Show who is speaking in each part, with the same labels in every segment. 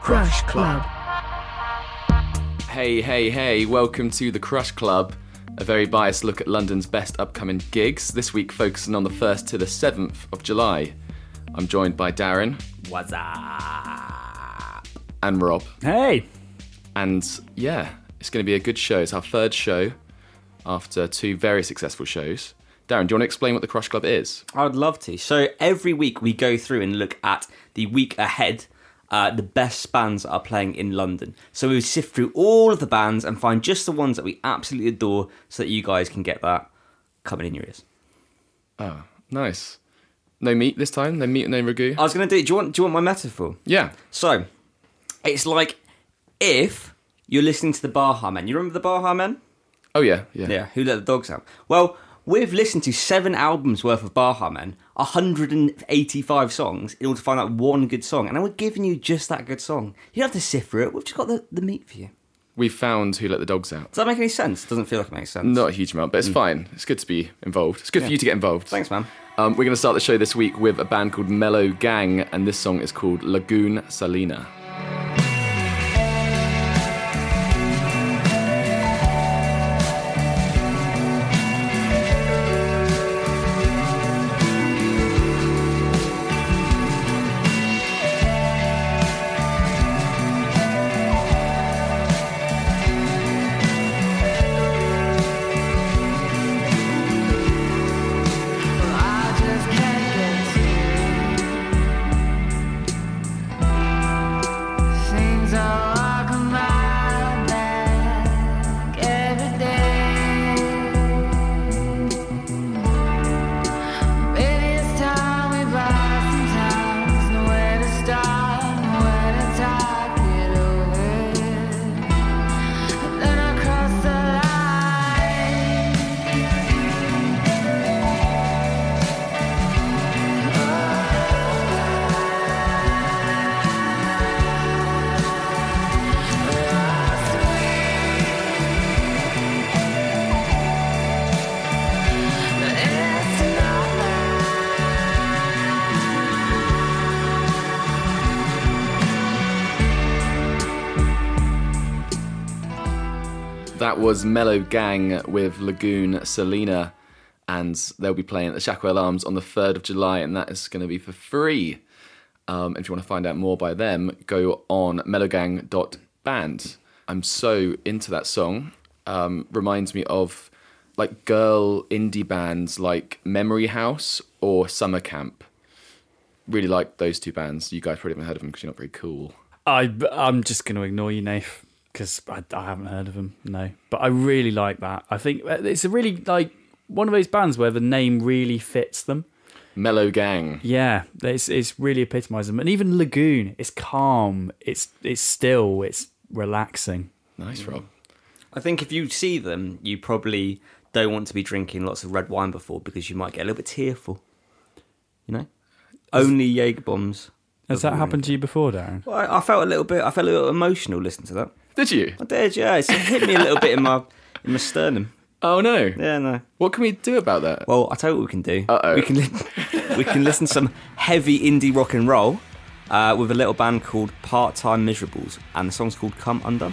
Speaker 1: Crush Club.
Speaker 2: Hey, hey, hey, welcome to the Crush Club, a very biased look at London's best upcoming gigs, this week focusing on the 1st to the 7th of July. I'm joined by Darren.
Speaker 3: What's up?
Speaker 2: And Rob.
Speaker 3: Hey.
Speaker 2: And yeah, it's going to be a good show. It's our third show after two very successful shows. Darren, do you want to explain what the Crush Club is?
Speaker 3: I would love to. So every week we go through and look at the week ahead, uh, the best bands that are playing in London. So we sift through all of the bands and find just the ones that we absolutely adore so that you guys can get that coming in your ears.
Speaker 2: Oh, nice. No meat this time? No meat and no ragu?
Speaker 3: I was going to do Do you want, do you want my metaphor?
Speaker 2: yeah.
Speaker 3: So it's like if you're listening to the Baha Men. You remember the Baha Men?
Speaker 2: Oh, yeah, yeah.
Speaker 3: Yeah, Who Let the Dogs Out? Well, we've listened to seven albums worth of Baha Men, 185 songs in order to find out one good song. And we're giving you just that good song. You don't have to sift through it. We've just got the, the meat for you.
Speaker 2: We found Who Let the Dogs Out.
Speaker 3: Does that make any sense? Doesn't feel like it makes sense.
Speaker 2: Not a huge amount, but it's fine. It's good to be involved. It's good for you to get involved.
Speaker 3: Thanks, man.
Speaker 2: Um, we're going to start the show this week with a band called Mellow Gang, and this song is called Lagoon Salina. Was Mellow Gang with Lagoon Selena, and they'll be playing at the Shacklewell Arms on the 3rd of July, and that is going to be for free. Um, if you want to find out more by them, go on mellowgang.band. I'm so into that song. Um, reminds me of like girl indie bands like Memory House or Summer Camp. Really like those two bands. You guys probably haven't heard of them because you're not very cool.
Speaker 4: I, I'm just going to ignore you, Nath, because I, I haven't heard of them. No, but I really like that. I think uh, it's a really like one of those bands where the name really fits them.
Speaker 2: Mellow Gang.
Speaker 4: Yeah, it's it's really epitomised them. And even Lagoon, it's calm, it's it's still, it's relaxing.
Speaker 2: Nice, Rob.
Speaker 3: I think if you see them, you probably don't want to be drinking lots of red wine before because you might get a little bit tearful. You know? Only Jaeger bombs.
Speaker 4: Has that happened to you before, Darren?
Speaker 3: Well, I, I felt a little bit. I felt a little emotional listening to that.
Speaker 2: Did you?
Speaker 3: I did, yeah. It hit me a little bit in my in my sternum.
Speaker 2: Oh no.
Speaker 3: Yeah, no.
Speaker 2: What can we do about that?
Speaker 3: Well, I tell you what we can do.
Speaker 2: Uh-oh.
Speaker 3: We can li- we can listen to some heavy indie rock and roll uh, with a little band called Part Time Miserables, and the song's called Come Undone.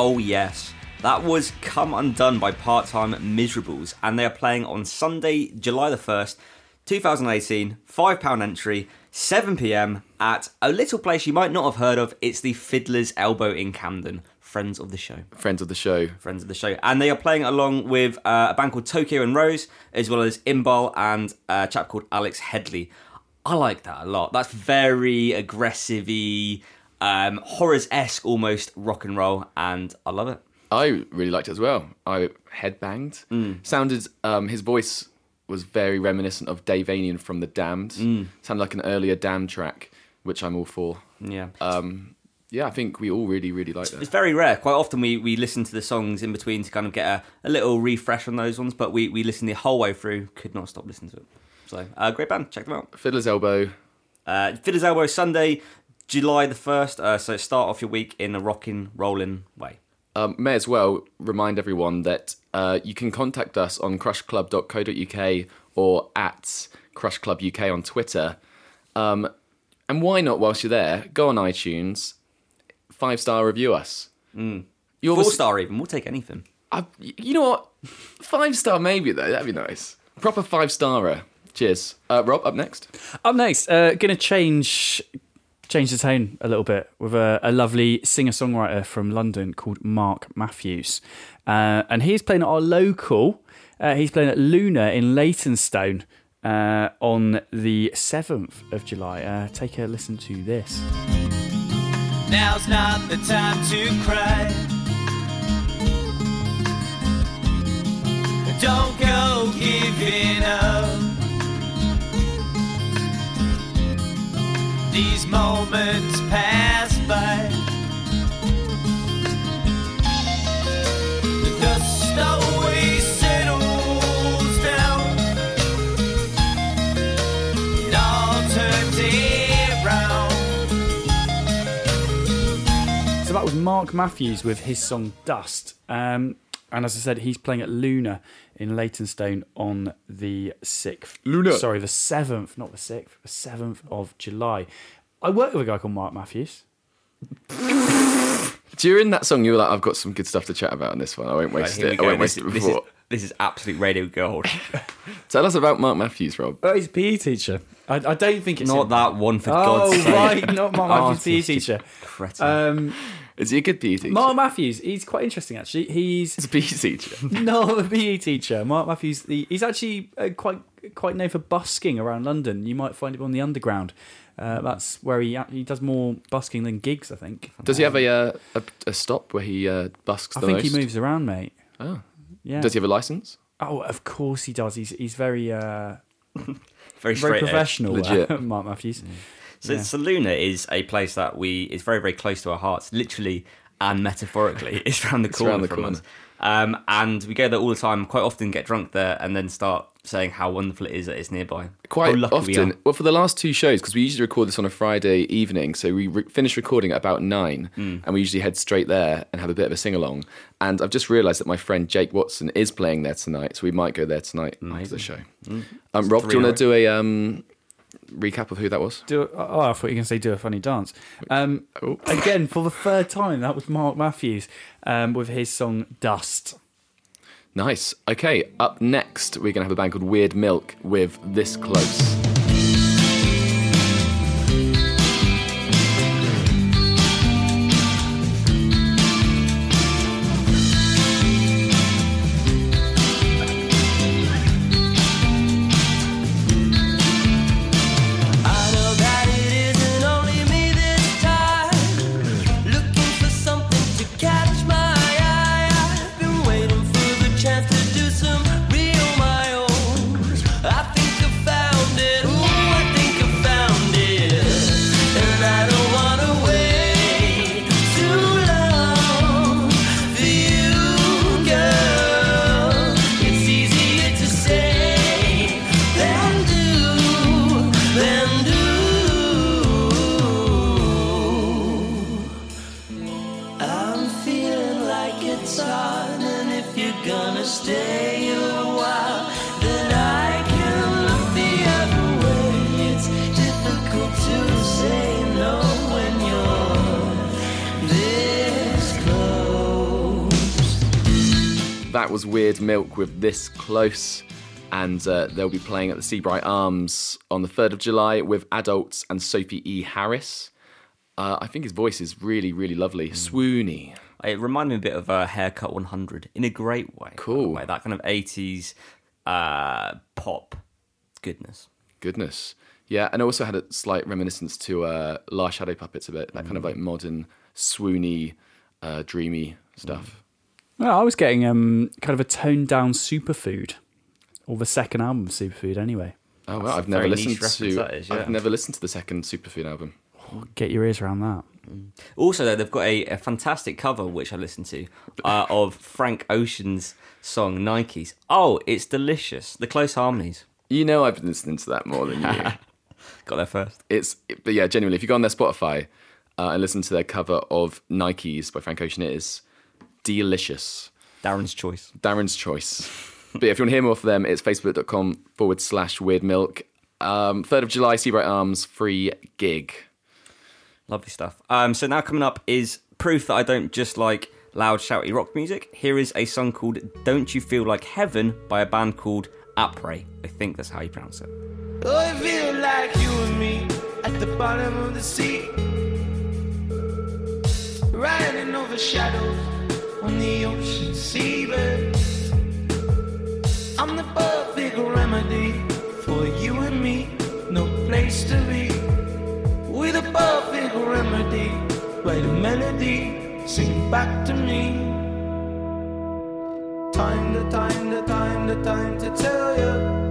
Speaker 3: Oh, yes. That was Come Undone by Part Time Miserables, and they are playing on Sunday, July the 1st, 2018. £5 entry, 7 pm at a little place you might not have heard of. It's the Fiddler's Elbow in Camden. Friends of the show.
Speaker 2: Friends of the show.
Speaker 3: Friends of the show. And they are playing along with uh, a band called Tokyo and Rose, as well as Imbal and a chap called Alex Headley. I like that a lot. That's very aggressive um, horrors esque almost rock and roll, and I love it.
Speaker 2: I really liked it as well. I headbanged.
Speaker 3: Mm.
Speaker 2: Sounded um, his voice was very reminiscent of Dave Vanian from The Damned.
Speaker 3: Mm.
Speaker 2: Sounded like an earlier Damned track, which I'm all for.
Speaker 3: Yeah.
Speaker 2: Um, yeah, I think we all really, really like that.
Speaker 3: It's very rare. Quite often we, we listen to the songs in between to kind of get a, a little refresh on those ones, but we, we listen the whole way through. Could not stop listening to it. So, uh, great band. Check them out.
Speaker 2: Fiddler's Elbow.
Speaker 3: Uh, Fiddler's Elbow Sunday, July the 1st. Uh, so start off your week in a rocking, rolling way.
Speaker 2: Um, may as well remind everyone that uh, you can contact us on crushclub.co.uk or at crushclubuk on Twitter. Um, and why not, whilst you're there, go on iTunes, five star review us. You
Speaker 3: Four
Speaker 2: obviously-
Speaker 3: star even. We'll take anything.
Speaker 2: I, you know what? Five star maybe though. That'd be nice. Proper five starer. Cheers. Uh, Rob, up next.
Speaker 4: Up next, uh, going to change change the tone a little bit with a, a lovely singer songwriter from London called Mark Matthews, uh, and he's playing at our local. Uh, he's playing at Luna in Leytonstone uh, on the seventh of July. Uh, take a listen to this.
Speaker 1: Now's not the time to cry. Don't go giving up. These moments pass by. The dust always settles down. It all turns around.
Speaker 4: So that was Mark Matthews with his song Dust. Um, and as I said, he's playing at Luna in Leytonstone on the 6th.
Speaker 2: Luna.
Speaker 4: Sorry, the 7th, not the 6th, the 7th of July. I work with a guy called Mark Matthews.
Speaker 2: During that song, you were like, "I've got some good stuff to chat about on this one. I won't waste
Speaker 3: here we
Speaker 2: it. I won't
Speaker 3: This,
Speaker 2: waste it
Speaker 3: this is,
Speaker 2: before."
Speaker 3: this is absolute radio gold.
Speaker 2: Tell us about Mark Matthews, Rob.
Speaker 4: Oh, he's a PE teacher. I, I don't think it's
Speaker 3: Not
Speaker 4: him.
Speaker 3: that one, for
Speaker 4: Oh,
Speaker 3: God's sake.
Speaker 4: Oh, right, not Mark Matthews, PE teacher.
Speaker 3: cretin.
Speaker 4: Um,
Speaker 2: Is he a good PE teacher?
Speaker 4: Mark Matthews, he's quite interesting actually. He's
Speaker 2: He's a PE teacher.
Speaker 4: not a PE teacher. Mark Matthews, the, he's actually uh, quite quite known for busking around London. You might find him on the underground. Uh, that's where he he does more busking than gigs, I think.
Speaker 2: Does he have a uh, a, a stop where he uh, busks
Speaker 4: I think
Speaker 2: most?
Speaker 4: he moves around, mate.
Speaker 2: Oh.
Speaker 4: Yeah.
Speaker 2: Does he have a license?
Speaker 4: Oh, of course he does. He's he's very uh,
Speaker 3: Very
Speaker 4: very professional.
Speaker 2: Legit.
Speaker 4: Mark Matthews.
Speaker 3: So,
Speaker 4: Yeah.
Speaker 3: so Luna is a place that we is very very close to our hearts, literally and metaphorically. It's around the
Speaker 2: It's
Speaker 3: corner
Speaker 2: around the
Speaker 3: from
Speaker 2: corner.
Speaker 3: us, um, and we go there all the time. Quite often, get drunk there, and then start saying how wonderful it is that it's nearby.
Speaker 2: Quite
Speaker 3: we
Speaker 2: often.
Speaker 3: are.
Speaker 2: Well, for the last two shows, because we usually record this on a Friday evening, so we re- finish recording at about nine,
Speaker 3: Hmm.
Speaker 2: and we usually head straight there and have a bit of a sing along. And I've just realised that my friend Jake Watson is playing there tonight, so we might go there tonight after the show. Um, Rob, do you want to do a um, recap of who that was?
Speaker 4: Do oh, I thought you were going to say do a funny dance. Um,
Speaker 2: Oh.
Speaker 4: Again, for the third time, that was Mark Matthews um, with his song Dust.
Speaker 2: Nice. Okay, up next, we're going to have a band called Weird Milk with This Close. Close. And uh, they'll be playing at the Seabright Arms on the 3rd of July with adults and Sophie E. Harris. Uh, I think his voice is really, really lovely. Swoony.
Speaker 3: It reminded me a bit of uh, Haircut 100 in a great way.
Speaker 2: Cool.
Speaker 3: way. That kind of 80s uh, pop goodness.
Speaker 2: Goodness. Yeah, and I also had a slight reminiscence to uh, Last Shadow Puppets a bit, that kind of like modern, swoony, uh, dreamy stuff.
Speaker 4: Well, I was getting um, kind of a toned down superfood, or the second album of Superfood, anyway.
Speaker 2: Oh well, I've never
Speaker 3: very
Speaker 2: listened
Speaker 3: niche reference
Speaker 2: to.
Speaker 3: that is, yeah.
Speaker 2: I've never listened to the second Superfood album.
Speaker 4: Get your ears around that.
Speaker 3: Also, though, they've got a, a fantastic cover, which I listened to, uh, of Frank Ocean's song Nikes. Oh, it's delicious. The close harmonies.
Speaker 2: You know, I've been listening to that more than you.
Speaker 3: Got there first.
Speaker 2: it's, but yeah, genuinely, if you go on their Spotify uh, and listen to their cover of Nikes by Frank Ocean, it is delicious.
Speaker 3: Darren's choice.
Speaker 2: Darren's choice. but yeah, if you want to hear more from them, it's facebook.com forward slash weird milk. Um, 3rd of July, Seabright Arms, free gig.
Speaker 3: Lovely stuff. Um, so now coming up is proof that I don't just like loud, shouty rock music. Here is a song called "Don't You Feel Like Heaven" by a band called Apre. I think that's how you pronounce it.
Speaker 1: Oh, I feel like you and me at the bottom of the sea. Riding over shadows on the ocean seabed. I'm the perfect remedy for you and me. No place to be. With a perfect remedy. Play the melody, sing back to me. Time to time to time to time to tell you.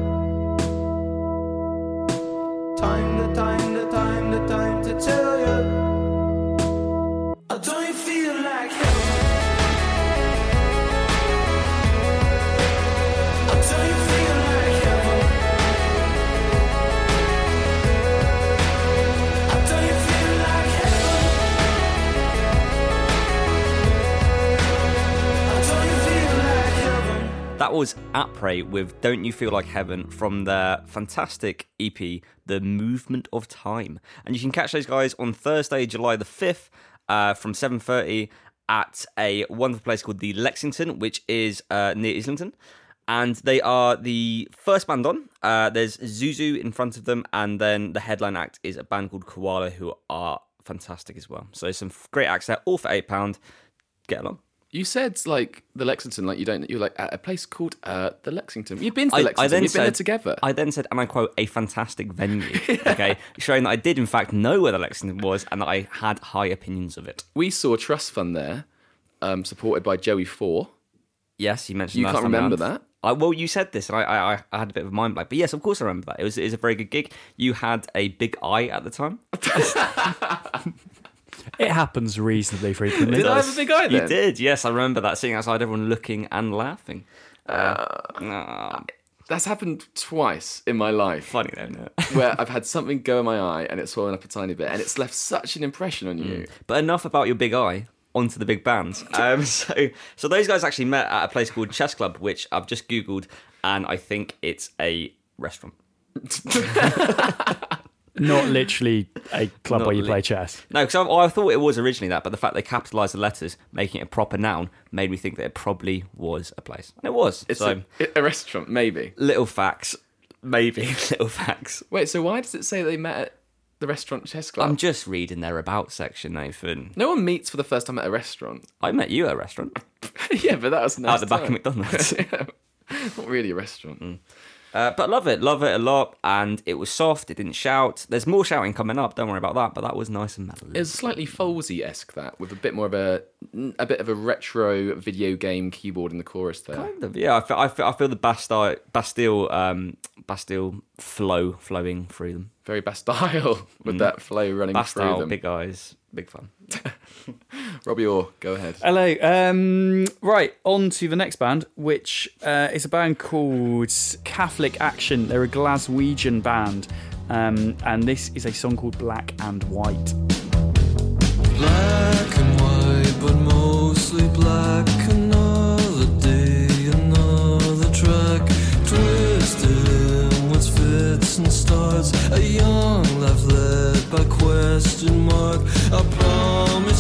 Speaker 3: That was Apre with Don't You Feel Like Heaven from their fantastic EP, The Movement of Time. And you can catch those guys on Thursday, July the 5th uh, from 7.30 at a wonderful place called the Lexington, which is uh, near Islington. And they are the first band on. Uh, there's Zuzu in front of them, and then the headline act is a band called Koala, who are fantastic as well. So some great acts there, all for £8. Get along.
Speaker 2: You said like the Lexington, like you don't. You're like at a place called uh, the Lexington. You've been to the
Speaker 3: I,
Speaker 2: Lexington.
Speaker 3: I then
Speaker 2: You've
Speaker 3: said,
Speaker 2: been there together.
Speaker 3: I then said, and I quote, a fantastic venue. Okay, showing that I did in fact know where the Lexington was and that I had high opinions of it.
Speaker 2: we saw a Trust Fund there, um, supported by Joey Four.
Speaker 3: Yes, you mentioned.
Speaker 2: You can't remember that?
Speaker 3: I, well, you said this, and I, I, I- I had a bit of a mind blank. But yes, of course I remember that. It was, it was a very good gig. You had a big eye at the time.
Speaker 4: It happens reasonably frequently.
Speaker 2: Did I have a big eye
Speaker 3: You did, yes. I remember that. Sitting outside, everyone looking and laughing. Uh, ah,
Speaker 2: That's happened twice in my life.
Speaker 3: funny though, isn't
Speaker 2: where I've had something go in my eye and it's swollen up a tiny bit, and it's left such an impression on you.
Speaker 3: But enough about your big eye. Onto the big bands. Um, so, so those guys actually met at a place called Chess Club, which I've just googled, and I think it's a restaurant.
Speaker 4: Not literally a club
Speaker 3: Not
Speaker 4: where you
Speaker 3: li-
Speaker 4: play chess.
Speaker 3: No, because I, I thought it was originally that, but the fact they capitalised the letters, making it a proper noun, made me think that it probably was a place. And it was.
Speaker 2: It's
Speaker 3: so,
Speaker 2: a, a restaurant, maybe.
Speaker 3: little facts, maybe little facts.
Speaker 2: Wait, so why does it say they met at the restaurant chess club?
Speaker 3: I'm just reading their about section, Nathan.
Speaker 2: no one meets for the first time at a restaurant.
Speaker 3: I met you at a restaurant
Speaker 2: yeah, but that was nice
Speaker 3: at the back of. McDonald's.
Speaker 2: Yeah. Not really a restaurant. Mm.
Speaker 3: Uh, but love it, love it a lot, and it was soft. It didn't shout. There's more shouting coming up. Don't worry about that. But that was nice and mellow.
Speaker 2: It was slightly Folsey esque that, with a bit more of a a bit of a retro video game keyboard in the chorus there.
Speaker 3: Kind of, yeah. I feel, I feel, I feel the Bastille, Bastille, um, Bastille flow flowing through them.
Speaker 2: Very Bastille with that flow running through
Speaker 3: Bastille,
Speaker 2: them.
Speaker 3: big eyes, big fun.
Speaker 2: Robbie Orr, go ahead.
Speaker 4: Hello. Um, right, on to the next band, which uh, is a band called Catholic Action. They're a Glaswegian band, um, and this is a song called Black and White.
Speaker 1: Black and white, but mostly black. Another day, another track. Twisted in what's fits and starts. A young life led by question mark. I promise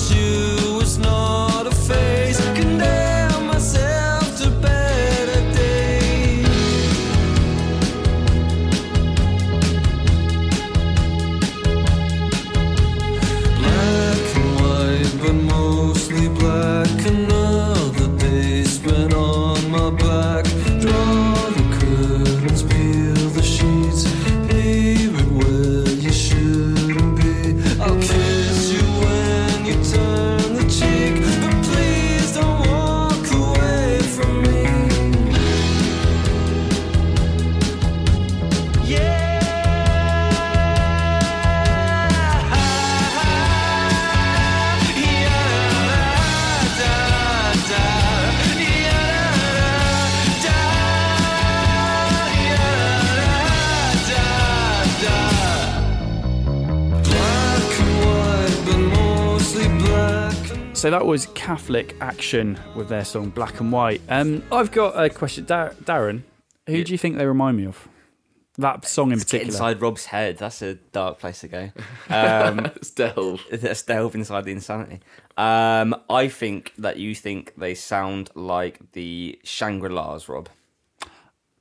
Speaker 4: So that was Catholic Action with their song Black and White. Um, I've got a question, Dar- Darren. Who do you think they remind me of? That song in
Speaker 3: Let's
Speaker 4: particular.
Speaker 3: inside Rob's head. That's a dark place to go. Um,
Speaker 2: Let's delve.
Speaker 3: let's delve inside the insanity. Um, I think that you think they sound like the Shangri La's, Rob.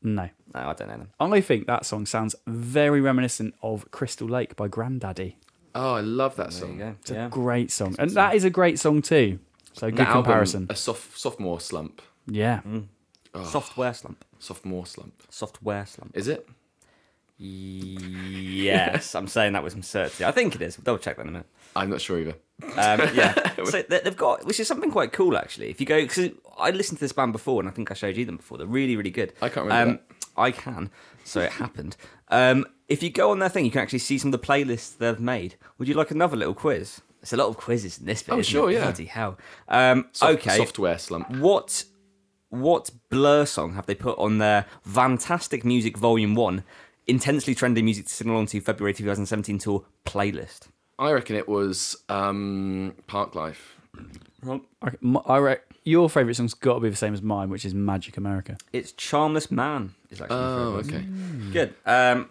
Speaker 4: No,
Speaker 3: No, I don't know them.
Speaker 4: I think that song sounds very reminiscent of Crystal Lake by Grandaddy.
Speaker 2: Oh, I love that
Speaker 3: There
Speaker 2: song.
Speaker 3: you go.
Speaker 4: It's a
Speaker 3: Yeah.
Speaker 4: great song, and that is a great song too. So good
Speaker 2: That album,
Speaker 4: comparison.
Speaker 2: a soft, sophomore slump.
Speaker 4: yeah,
Speaker 3: Software slump.
Speaker 2: Sophomore slump.
Speaker 3: Software slump.
Speaker 2: Is it?
Speaker 3: Yes, I'm saying that with some certainty. I think it is. We'll double check that in a minute.
Speaker 2: I'm not sure either.
Speaker 3: Um, yeah. so they- they've got, which is something quite cool actually. If you go, because I listened to this band before, and I think I showed you them before. They're really, really good.
Speaker 2: I can't remember
Speaker 3: Um, I can, so it happened. Um, if you go on their thing, you can actually see some of the playlists they've made. Would you like another little quiz? It's a lot of quizzes in this bit.
Speaker 2: Oh,
Speaker 3: isn't
Speaker 2: sure,
Speaker 3: it?
Speaker 2: yeah.
Speaker 3: Bloody hell. Um,
Speaker 2: Soft-
Speaker 3: okay.
Speaker 2: Software slump.
Speaker 3: What what Blur song have they put on their Fantastic Music Volume One, intensely trending music to sing along to February 2017 tour playlist?
Speaker 2: I reckon it was um, Park Life.
Speaker 4: i re- your favourite song's got to be the same as mine, which is Magic America.
Speaker 3: It's Charmless Man. Is actually my
Speaker 2: Oh,
Speaker 3: favourite.
Speaker 2: okay.
Speaker 3: Good. Um,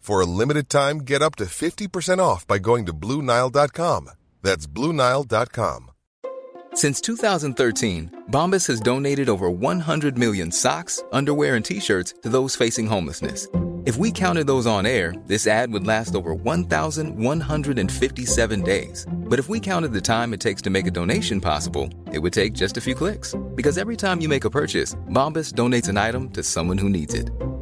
Speaker 5: For a limited time, get up to 50% off by going to BlueNile.com. That's BlueNile.com.
Speaker 6: Since 2013, Bombas has donated over 100 million socks, underwear, and t shirts to those facing homelessness. If we counted those on air, this ad would last over 1,157 days. But if we counted the time it takes to make a donation possible, it would take just a few clicks. Because every time you make a purchase, Bombas donates an item to someone who needs it.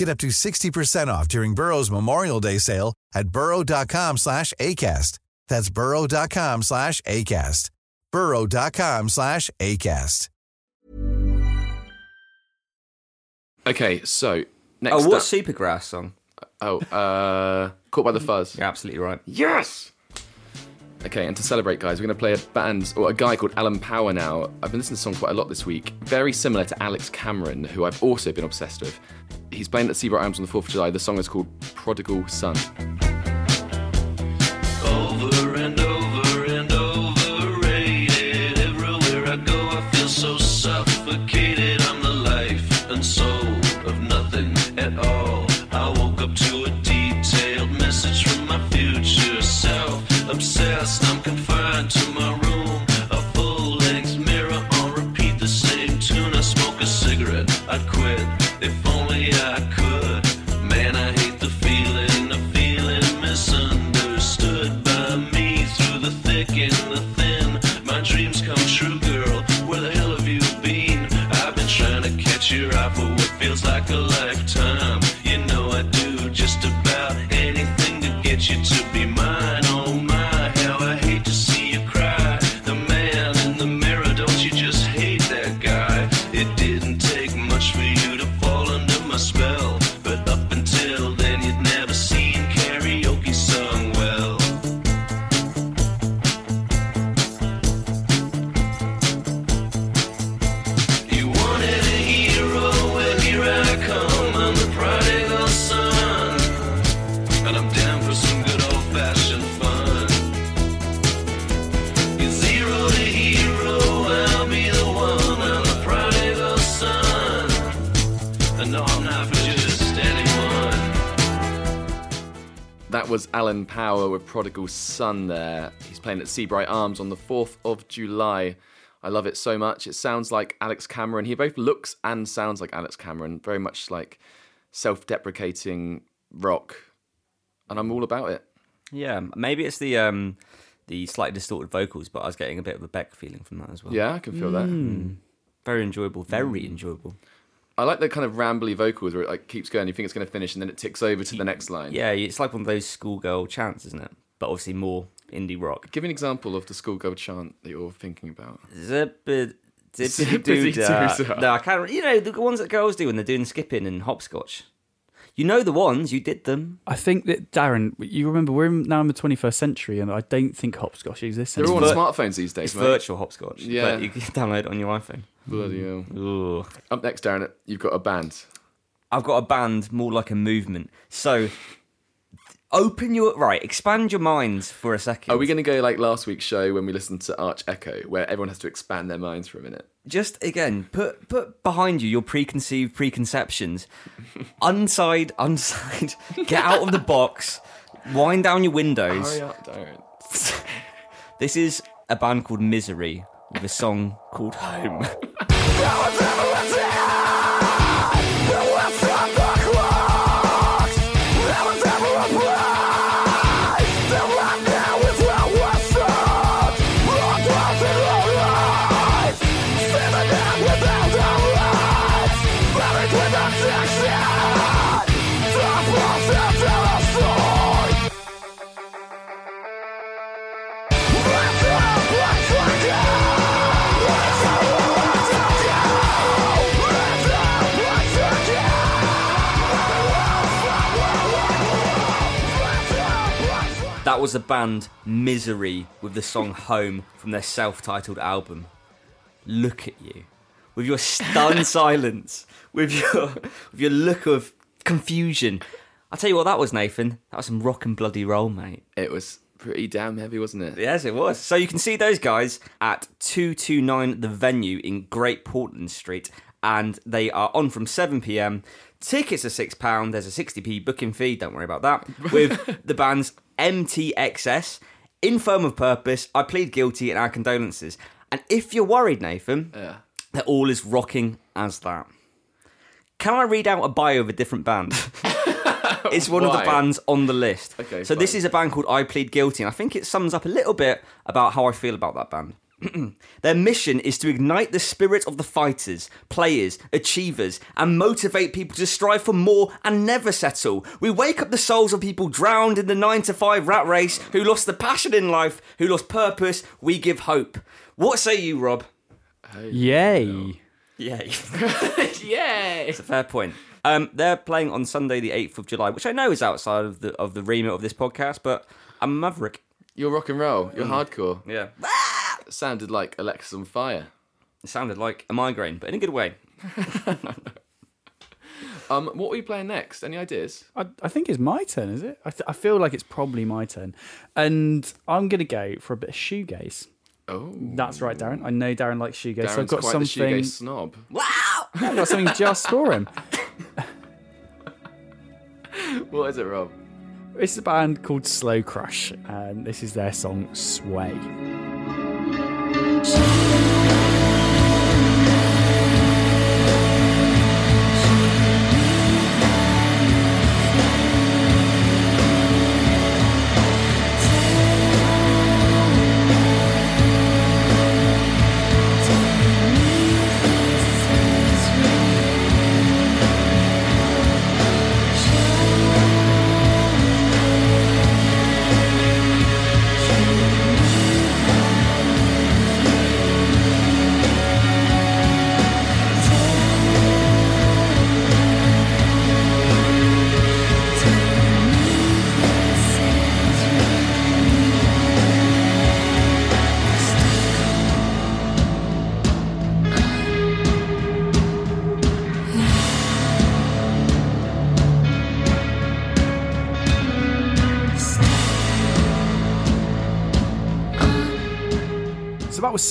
Speaker 7: Get up to 60% off during Burrow's Memorial Day sale at burrow.com slash ACAST. That's burrow.com slash ACAST. burrow.com slash ACAST.
Speaker 2: Okay, so next
Speaker 3: Oh, what
Speaker 2: up.
Speaker 3: Supergrass song?
Speaker 2: Oh, uh, Caught by the Fuzz.
Speaker 3: You're absolutely right.
Speaker 2: Yes! Okay, and to celebrate, guys, we're going to play a band, or a guy called Alan Power now. I've been listening to song quite a lot this week. Very similar to Alex Cameron, who I've also been obsessed with. He's playing at Seabright Arms on the 4th of July. The song is called
Speaker 1: Prodigal Son.
Speaker 2: Power with Prodigal Son there. He's playing at Seabright Arms on the 4th of July. I love it so much. It sounds like Alex Cameron. He both looks and sounds like Alex Cameron. Very much like self-deprecating rock, and I'm all about it.
Speaker 3: Yeah, maybe it's the um, the slightly distorted vocals, but I was getting a bit of a Beck feeling from that as well.
Speaker 2: Yeah, I can feel that.
Speaker 3: very enjoyable, very enjoyable.
Speaker 2: I like the kind of rambly vocals where it like keeps going. You think it's going to finish, and then it ticks over to the next line.
Speaker 3: Yeah, it's like one of those schoolgirl chants, isn't it? But obviously more indie rock.
Speaker 2: Give me an example of the schoolgirl chant that you're thinking about.
Speaker 3: Zippity
Speaker 2: Zippity-doo-dah.
Speaker 3: doo-dah. No, I can't. You know the ones that girls do when they're doing skipping and hopscotch. You know the ones you did them.
Speaker 4: I think that Darren, you remember we're in- now in the 21st century, and I don't think hopscotch exists.
Speaker 2: They're all on smartphones these days,
Speaker 3: It's
Speaker 2: mate.
Speaker 3: virtual hopscotch.
Speaker 2: Yeah.
Speaker 3: you can download it on your iPhone.
Speaker 2: Bloody hell.
Speaker 3: Ooh.
Speaker 2: Up next, Darren, you've got a band.
Speaker 3: I've got a band more like a movement. So open your right, expand your minds for a second.
Speaker 2: Are we going to go like last week's show when we listened to Arch Echo, where everyone has to expand their minds for a minute?
Speaker 3: just again put put behind you your preconceived preconceptions unside unside get out of the box wind down your windows
Speaker 2: Hurry up, Darren.
Speaker 3: this is a band called misery with a song called home that was the band misery with the song home from their self-titled album look at you with your stunned silence with your with your look of confusion i'll tell you what that was nathan that was some rock and bloody roll mate
Speaker 2: It was pretty damn heavy, wasn't it?
Speaker 3: Yes, it was. So you can see those guys at 229 The Venue in Great Portland Street, and they are on from 7 pm. Tickets are £6. There's a 60p booking fee, don't worry about that. With the bands MTXS, Infirm of Purpose, I Plead Guilty, and Our Condolences. And if you're worried, Nathan,
Speaker 2: Yeah.
Speaker 3: they're all as rocking as that. Can I read out a bio of a different band? it's one of the bands on the list.
Speaker 2: Okay,
Speaker 3: so this is a band called I Plead Guilty, and I think it sums up a little bit about how I feel about that band. Their mission is to ignite the spirit of the fighters, players, achievers, and motivate people to strive for more and never settle. We wake up the souls of people drowned in the 9 to 5 rat race, who lost the passion in life, who lost purpose. We give hope. What say you, Rob?
Speaker 4: Yay!
Speaker 3: Yay.
Speaker 2: Yay!
Speaker 3: It's a fair point. Um, they're playing on Sunday, the eighth of July, which I know is outside of the of the remit of this podcast, but I'm a maverick.
Speaker 2: You're rock and roll. You're
Speaker 3: Mm.
Speaker 2: hardcore.
Speaker 3: Yeah,
Speaker 2: It sounded like Alexisonfire.
Speaker 3: it sounded like a migraine, but in a good way.
Speaker 2: Um, what are we playing next? Any ideas?
Speaker 4: I, I think it's my turn, is it? I, th- I feel like it's probably my turn. And I'm going to go for a bit of shoegaze.
Speaker 2: Oh,
Speaker 4: That's right, Darren. I know Darren likes shoegaze.
Speaker 2: Darren's
Speaker 4: so I've got
Speaker 2: quite
Speaker 4: something.
Speaker 2: the shoegaze snob. Wow!
Speaker 4: I've got something just for him.
Speaker 2: What is it, Rob?
Speaker 4: It's a band called Slow Crush, and this is their song Sway. So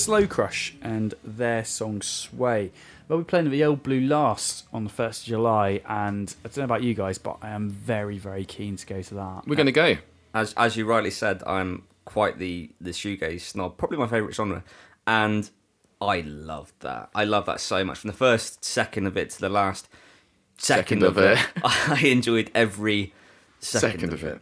Speaker 4: Slow Crush and their song Sway. They'll be playing at the Old Blue Last on the 1st of July, and I don't know about you guys, but I am very, very keen to go to that.
Speaker 2: We're going to go.
Speaker 3: As as you rightly said, I'm quite the the shoegaze snob, probably my favourite genre, and I loved that. I love that so much. From the first second of it to the last second,
Speaker 2: Second of it.
Speaker 3: I enjoyed every second,
Speaker 2: Second of it.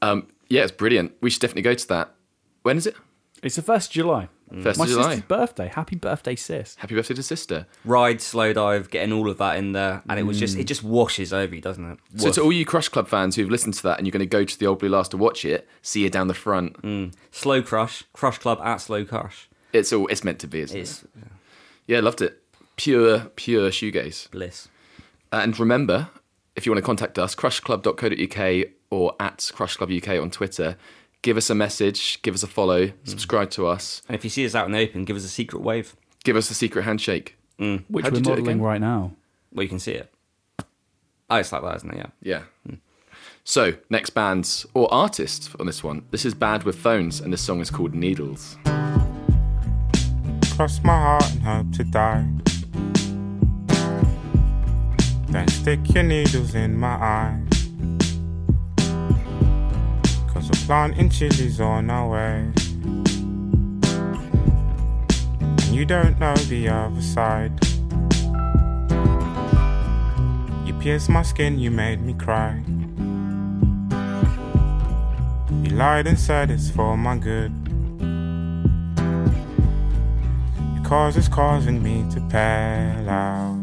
Speaker 2: Um, yeah, it's brilliant. We should definitely go to that. When is it?
Speaker 4: It's the first of July. Mm.
Speaker 2: First
Speaker 4: My
Speaker 2: of July.
Speaker 4: sister's birthday. Happy birthday, sis.
Speaker 2: Happy birthday to sister.
Speaker 3: Ride, Slowdive, getting all of that in there, and it was just it mm. just washes over you, doesn't it?
Speaker 2: So
Speaker 3: Woof.
Speaker 2: to all you Crush Club fans who've listened to that and you're going to go to the Old Blue Last to watch it, see you down the front. Mm.
Speaker 3: Slow Crush, Crush Club at Slow Crush.
Speaker 2: It's all it's meant to be, isn't
Speaker 3: It's
Speaker 2: it? Yeah, loved it. Pure, pure shoegaze.
Speaker 3: bliss.
Speaker 2: Uh, and remember, if you want to contact us, crushclub.co.uk or at Crush Club UK on Twitter, give us a message, give us a follow, hmm. subscribe to us,
Speaker 3: And if you see us out in the open, give us a secret wave.
Speaker 2: give us a secret handshake. Hmm.
Speaker 4: Which
Speaker 2: How'd
Speaker 4: we're
Speaker 2: you
Speaker 4: modelling right now.
Speaker 3: Well, you can see it. Oh, it's like that, isn't it? Yeah.
Speaker 2: Yeah. Hmm. So, next bands or artists on this one. This is Bad with Phones, and this song is called Needles.
Speaker 8: cross my heart and hope to die. Then stick your needles in my eye. Cause we're planting chilies on our way. And you don't know the other side. You pierced my skin, you made me cry. You lied and said it's for my good. Cause it's causing me to pale out.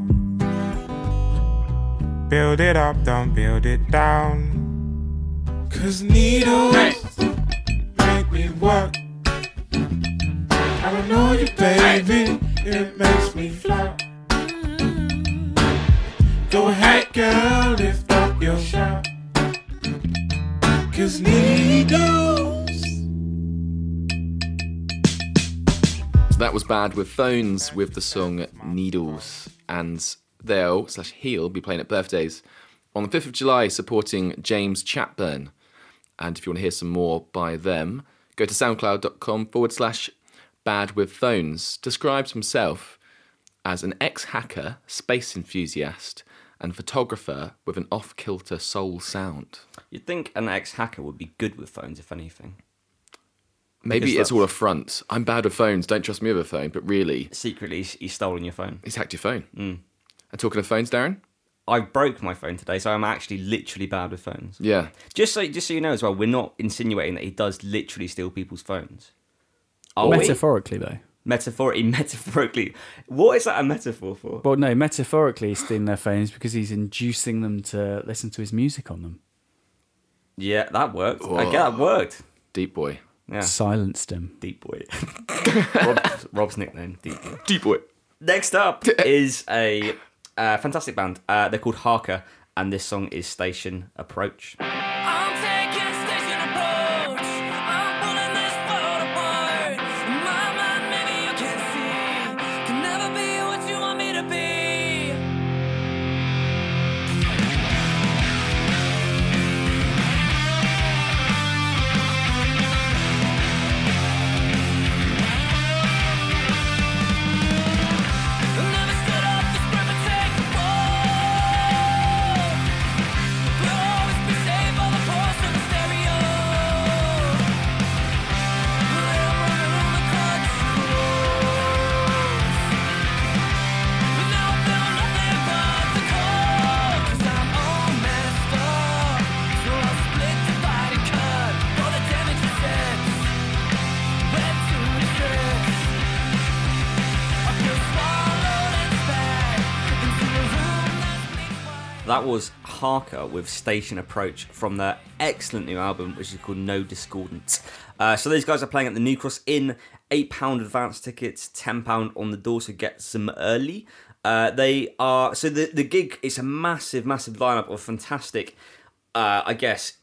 Speaker 8: Build it up, don't build it down. Cause needles make me work. I don't know you, baby, it makes me flop. Go ahead, girl, lift up your shout. Cause needles.
Speaker 2: So that was Bad with Phones with the song Needles. And they'll, slash he'll, be playing at birthdays on the 5th of July supporting James Chatburn. And if you want to hear some more by them, go to soundcloud.com forward slash bad with phones. Describes himself as an ex hacker, space enthusiast, and photographer with an off kilter soul sound.
Speaker 3: You'd think an ex hacker would be good with phones, if anything.
Speaker 2: Maybe
Speaker 3: Because
Speaker 2: it's all a front. I'm bad with phones, don't trust me with a phone, but really,
Speaker 3: Secretly, he's- he's stolen your phone.
Speaker 2: he's hacked your phone. Mm. And talking of phones, Darren?
Speaker 3: I broke my phone today, so I'm actually literally bad with phones.
Speaker 2: Yeah.
Speaker 3: Just so, just so you know as well, we're not insinuating that he does literally steal people's phones. Are we?
Speaker 4: Metaphorically, though.
Speaker 3: Metaphorically, metaphorically. What is that a metaphor for?
Speaker 4: Well, no, metaphorically, he's stealing their phones because he's inducing them to listen to his music on them.
Speaker 3: Yeah, that worked. I get that worked.
Speaker 2: Deep boy.
Speaker 3: Yeah,
Speaker 4: Silenced him.
Speaker 3: Deep Boy. Rob's, Rob's nickname, Deep Boy.
Speaker 2: Deep boy.
Speaker 3: Next up is a uh, fantastic band. Uh, they're called Harker, and this song is Station Approach. That was Harker with Station Approach from their excellent new album, which is called No Discordance. Uh, so these guys are playing at the New Cross Inn. £8 advance tickets, £10 on the door, so get some early. Uh, they are, so the, the gig is a massive, massive lineup of fantastic, uh, I guess,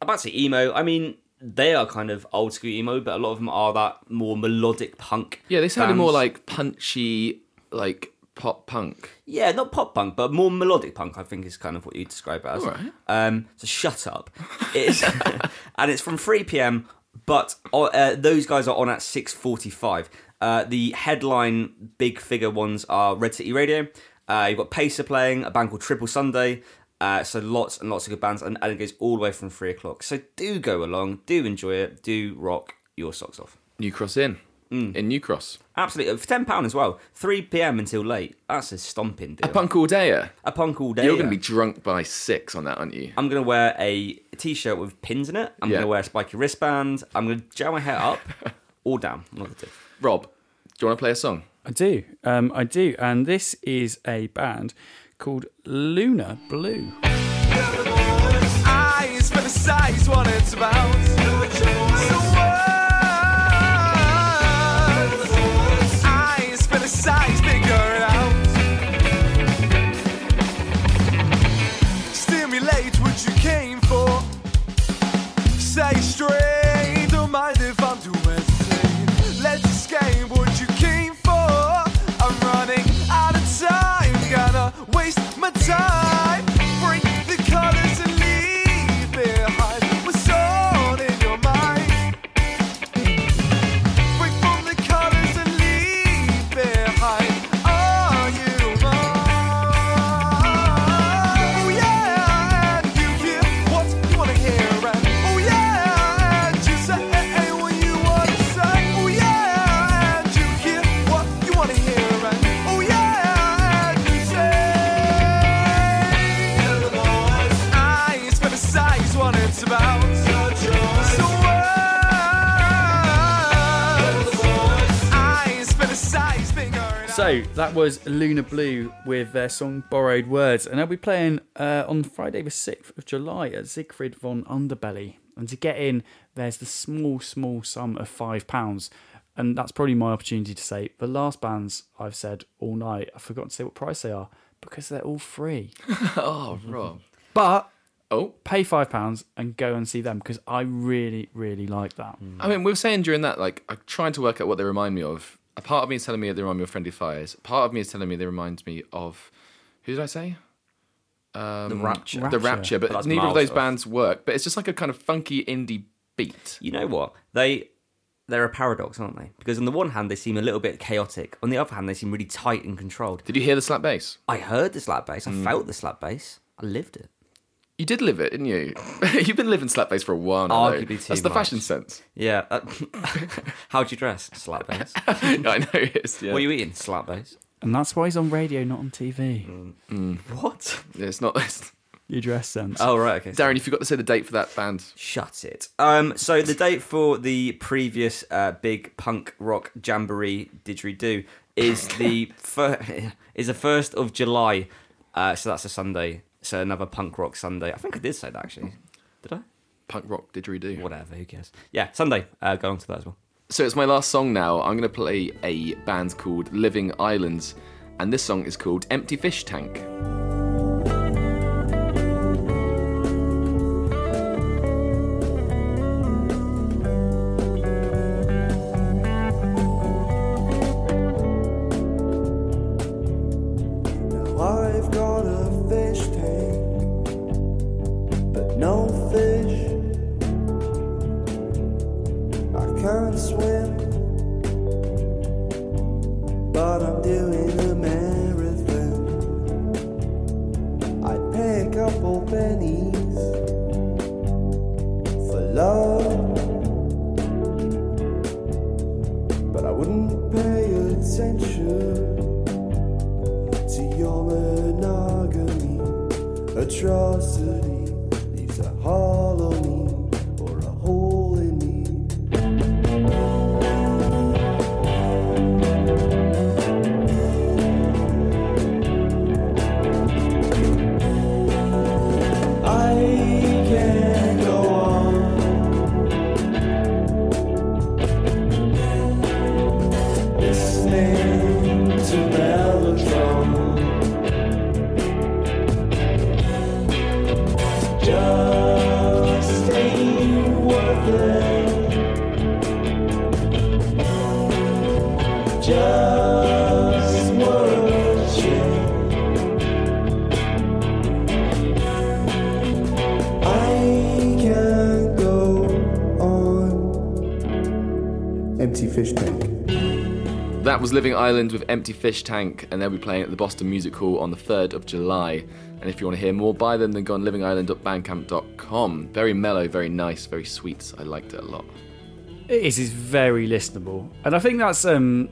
Speaker 3: I'm about to say emo. I mean, they are kind of old school emo, but a lot of them are that more melodic punk.
Speaker 2: Yeah, they sounded
Speaker 3: bands.
Speaker 2: more like punchy, like pop punk.
Speaker 3: Yeah, not pop punk, but more melodic punk. I think is kind of what you describe it as. Um, so shut up. It's and it's from three pm, but uh, those guys are on at six forty five. Uh, the headline big figure ones are Red City Radio. Uh, you've got Pacer playing a band called Triple Sunday. Uh, so lots and lots of good bands, and, and it goes all the way from three o'clock. So do go along, do enjoy it, do rock your socks off.
Speaker 2: New Cross Inn. in New Cross.
Speaker 3: Absolutely, for ten pound as well. Three p.m. until late. That's a stomping deal.
Speaker 2: A punk all dayer.
Speaker 3: A punk all day.
Speaker 2: You're going to be drunk by six on that, aren't you?
Speaker 3: I'm going to wear a t-shirt with pins in it. I'm
Speaker 2: Yeah.
Speaker 3: going to wear a spiky wristband. I'm going to gel my hair up or down. One the.
Speaker 2: Rob, do you want to play a song?
Speaker 4: I do. Um, I do. And this is a band called Luna Blue.
Speaker 9: Eyes for the size, what it's about. So waste my time. So
Speaker 4: that was Luna Blue with their song Borrowed Words. And they'll be playing uh, on Friday, the 6th of July at Siegfried von Underbelly. And to get in, there's the small, small sum of £5. And that's probably my opportunity to say the last bands I've said all night, I forgot to say what price they are because they're all free.
Speaker 2: Oh, Rob.
Speaker 4: But
Speaker 2: Oh,
Speaker 4: pay £5 and go and see them because I really, really like that.
Speaker 2: I mean, we were saying during that, like, I'm trying to work out what they remind me of. A part of me is telling me they remind me of Friendly Fires. Part of me is telling me they remind me of. Who did I say? Um,
Speaker 3: The Rapture.
Speaker 2: The
Speaker 4: Rapture.
Speaker 2: Rapture, but,
Speaker 3: But
Speaker 2: neither of those
Speaker 3: off.
Speaker 2: bands work. But it's just like a kind of funky indie beat.
Speaker 3: You know what? They they're a paradox, aren't they? Because on the one hand they seem a little bit chaotic. On the other hand, they seem really tight and controlled.
Speaker 2: Did you hear the slap bass?
Speaker 3: I heard the slap bass. I
Speaker 2: Mm.
Speaker 3: felt the slap bass. I lived it.
Speaker 2: You did live it, didn't you? You've been living slap bass for a while now. though.
Speaker 3: Arguably too
Speaker 2: That's the
Speaker 3: much.
Speaker 2: fashion sense.
Speaker 3: Yeah. Uh, how'd you dress? Slap bass.
Speaker 2: I know it is. Yeah.
Speaker 3: What are you eating? Slap bass.
Speaker 4: And that's why he's on radio, not on TV.
Speaker 3: What?
Speaker 2: It's not. It's...
Speaker 4: Your dress sense.
Speaker 3: Oh right. Okay.
Speaker 2: Darren, if you forgot to say the date for that band.
Speaker 3: Shut it. Um, so the date for the previous uh, big punk rock jamboree didgeridoo is the fir- is the first of July. Uh, so that's a Sunday. So another punk rock Sunday. I think I did say that actually. Did I?
Speaker 2: Punk rock didgeridoo.
Speaker 3: Whatever. Who cares? Yeah, Sunday. Uh, go on to that as well.
Speaker 2: So it's my last song now. I'm going to play a band called Living Islands, and this song is called Empty Fish Tank. That was Living Island with Empty Fish Tank, and they'll be playing at the Boston Music Hall on the 3rd of July. And if you want to hear more by them, then go on livingisland.bandcamp.com. Very mellow, very nice, very sweet. I liked it a lot.
Speaker 4: It is. It's very listenable, and I think that's um,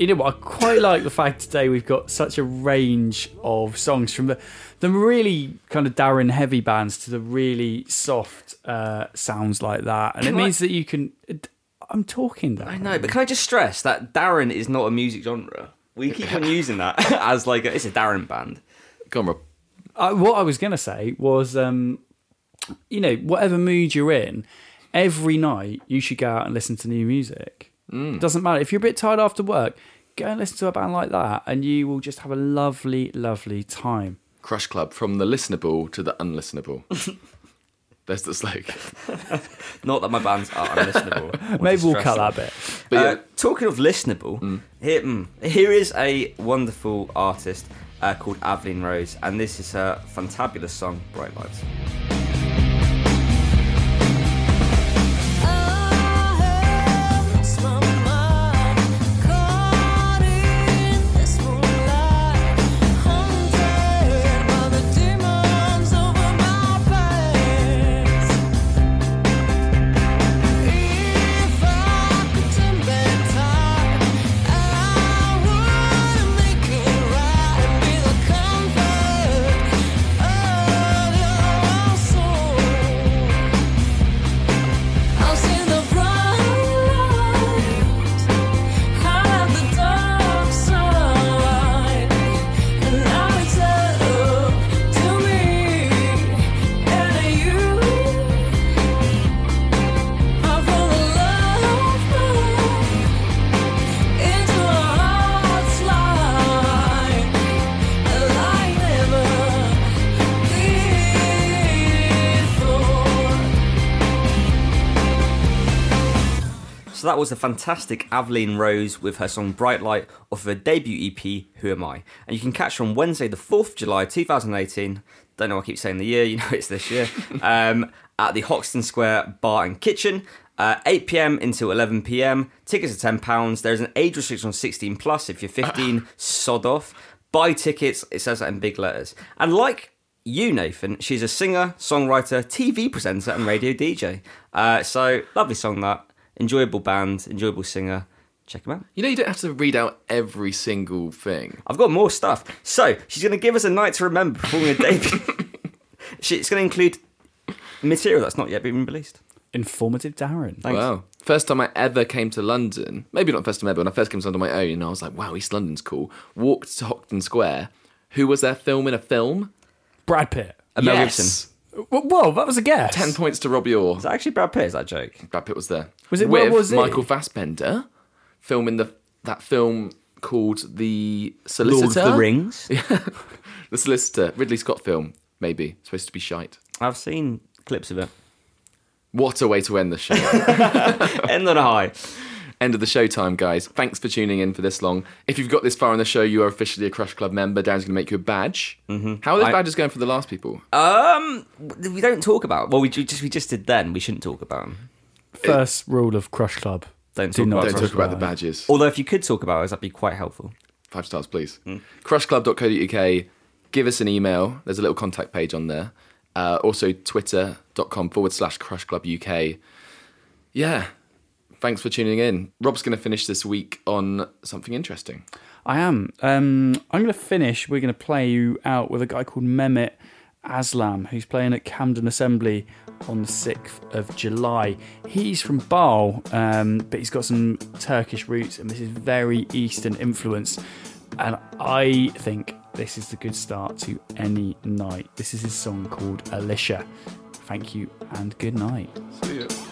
Speaker 4: you know what I quite like the fact today we've got such a range of songs from the the really kind of Darren heavy bands to the really soft uh, sounds like that, and it means that you can. I'm talking that.
Speaker 3: I know, but can I just stress that Darren is not a music genre? We keep on using that as like a, it's a Darren band.
Speaker 2: Go on, Rob.
Speaker 4: Uh, what I was going to say was, um, you know, whatever mood you're in, every night you should go out and listen to new music. Doesn't matter if you're a bit tired after work, go and listen to a band like that, and you will just have a lovely, lovely time.
Speaker 2: Crush Club from the listenable to the unlistenable. There's the slogan.
Speaker 3: Not that my bands are unlistenable. I want to
Speaker 4: Maybe we'll cut that bit.
Speaker 2: But
Speaker 3: uh,
Speaker 2: yeah.
Speaker 3: talking of listenable, here, mm, here is a wonderful artist uh, called Aveline Rose, and this is her fantabulous song, Bright Lights. So that was the fantastic Aveline Rose with her song Bright Light off her debut EP, Who Am I? And you can catch her on Wednesday, the 4th of July 2018. Don't know why I keep saying the year, you know it's this year. um, at the Hoxton Square Bar and Kitchen. Uh, 8 pm until 11 pm. Tickets are £10. There's an age restriction on 16 plus. If you're 15, sod off. Buy tickets, it says that in big letters. And like you, Nathan, she's a singer, songwriter, TV presenter, and radio DJ. Uh, so, lovely song that. Enjoyable band, enjoyable singer. Check them out.
Speaker 2: You know, you don't have to read out every single thing.
Speaker 3: I've got more stuff. So, she's going to give us a night to remember performing a debut. She- it's going to include material that's not yet been released.
Speaker 4: Informative Darren.
Speaker 3: Thanks.
Speaker 2: Wow. First time I ever came to London, maybe not first time ever, when I first came to London on my own, I was like, wow, East London's cool. Walked to Hoxton Square. Who was there filming a film?
Speaker 4: Brad Pitt.
Speaker 3: And Mel. Gibson.
Speaker 4: W- Whoa, that was a guess.
Speaker 2: 10 points to Robbie Orr.
Speaker 3: Is that actually Brad Pitt? Is that joke?
Speaker 2: Brad Pitt was there.
Speaker 4: Was it-
Speaker 2: With
Speaker 4: where was it?
Speaker 2: Michael Fassbender filming the that film called The Solicitor?
Speaker 3: Lord of the Rings.
Speaker 2: The Solicitor. Ridley Scott film, maybe. Supposed to be shite.
Speaker 3: I've seen clips of it.
Speaker 2: What a way to end the show.
Speaker 3: End on a high.
Speaker 2: End of the show time, guys. Thanks for tuning in for this long. If you've got this far in the show, you are officially a Crush Club member. Dan's going to make you a badge. Mm-hmm. How are those
Speaker 3: I-
Speaker 2: badges going for the last people?
Speaker 3: Um, we don't talk about. Well, we just we just did then. We shouldn't talk about them.
Speaker 4: First rule of Crush Club.
Speaker 3: Don't
Speaker 4: Do
Speaker 3: talk
Speaker 4: not
Speaker 3: about
Speaker 2: Don't talk about the badges.
Speaker 3: Although, if you could talk about us, that'd be quite helpful.
Speaker 2: Five stars, please. Crushclub.co.uk. Give us an email. There's a little contact page on there. Uh, also, twitter.com forward slash crushclubuk. Yeah. Thanks for tuning in. Rob's going to finish this week on something interesting.
Speaker 4: I am. Um, I'm going to finish. We're going to play you out with a guy called Mehmet Aslan, who's playing at Camden Assembly on the 6th of July. He's from Basel, um, but he's got some Turkish roots, and this is very Eastern influence. And I think this is the good start to any night. This is his song called Alicia. Thank you and good night.
Speaker 2: See ya.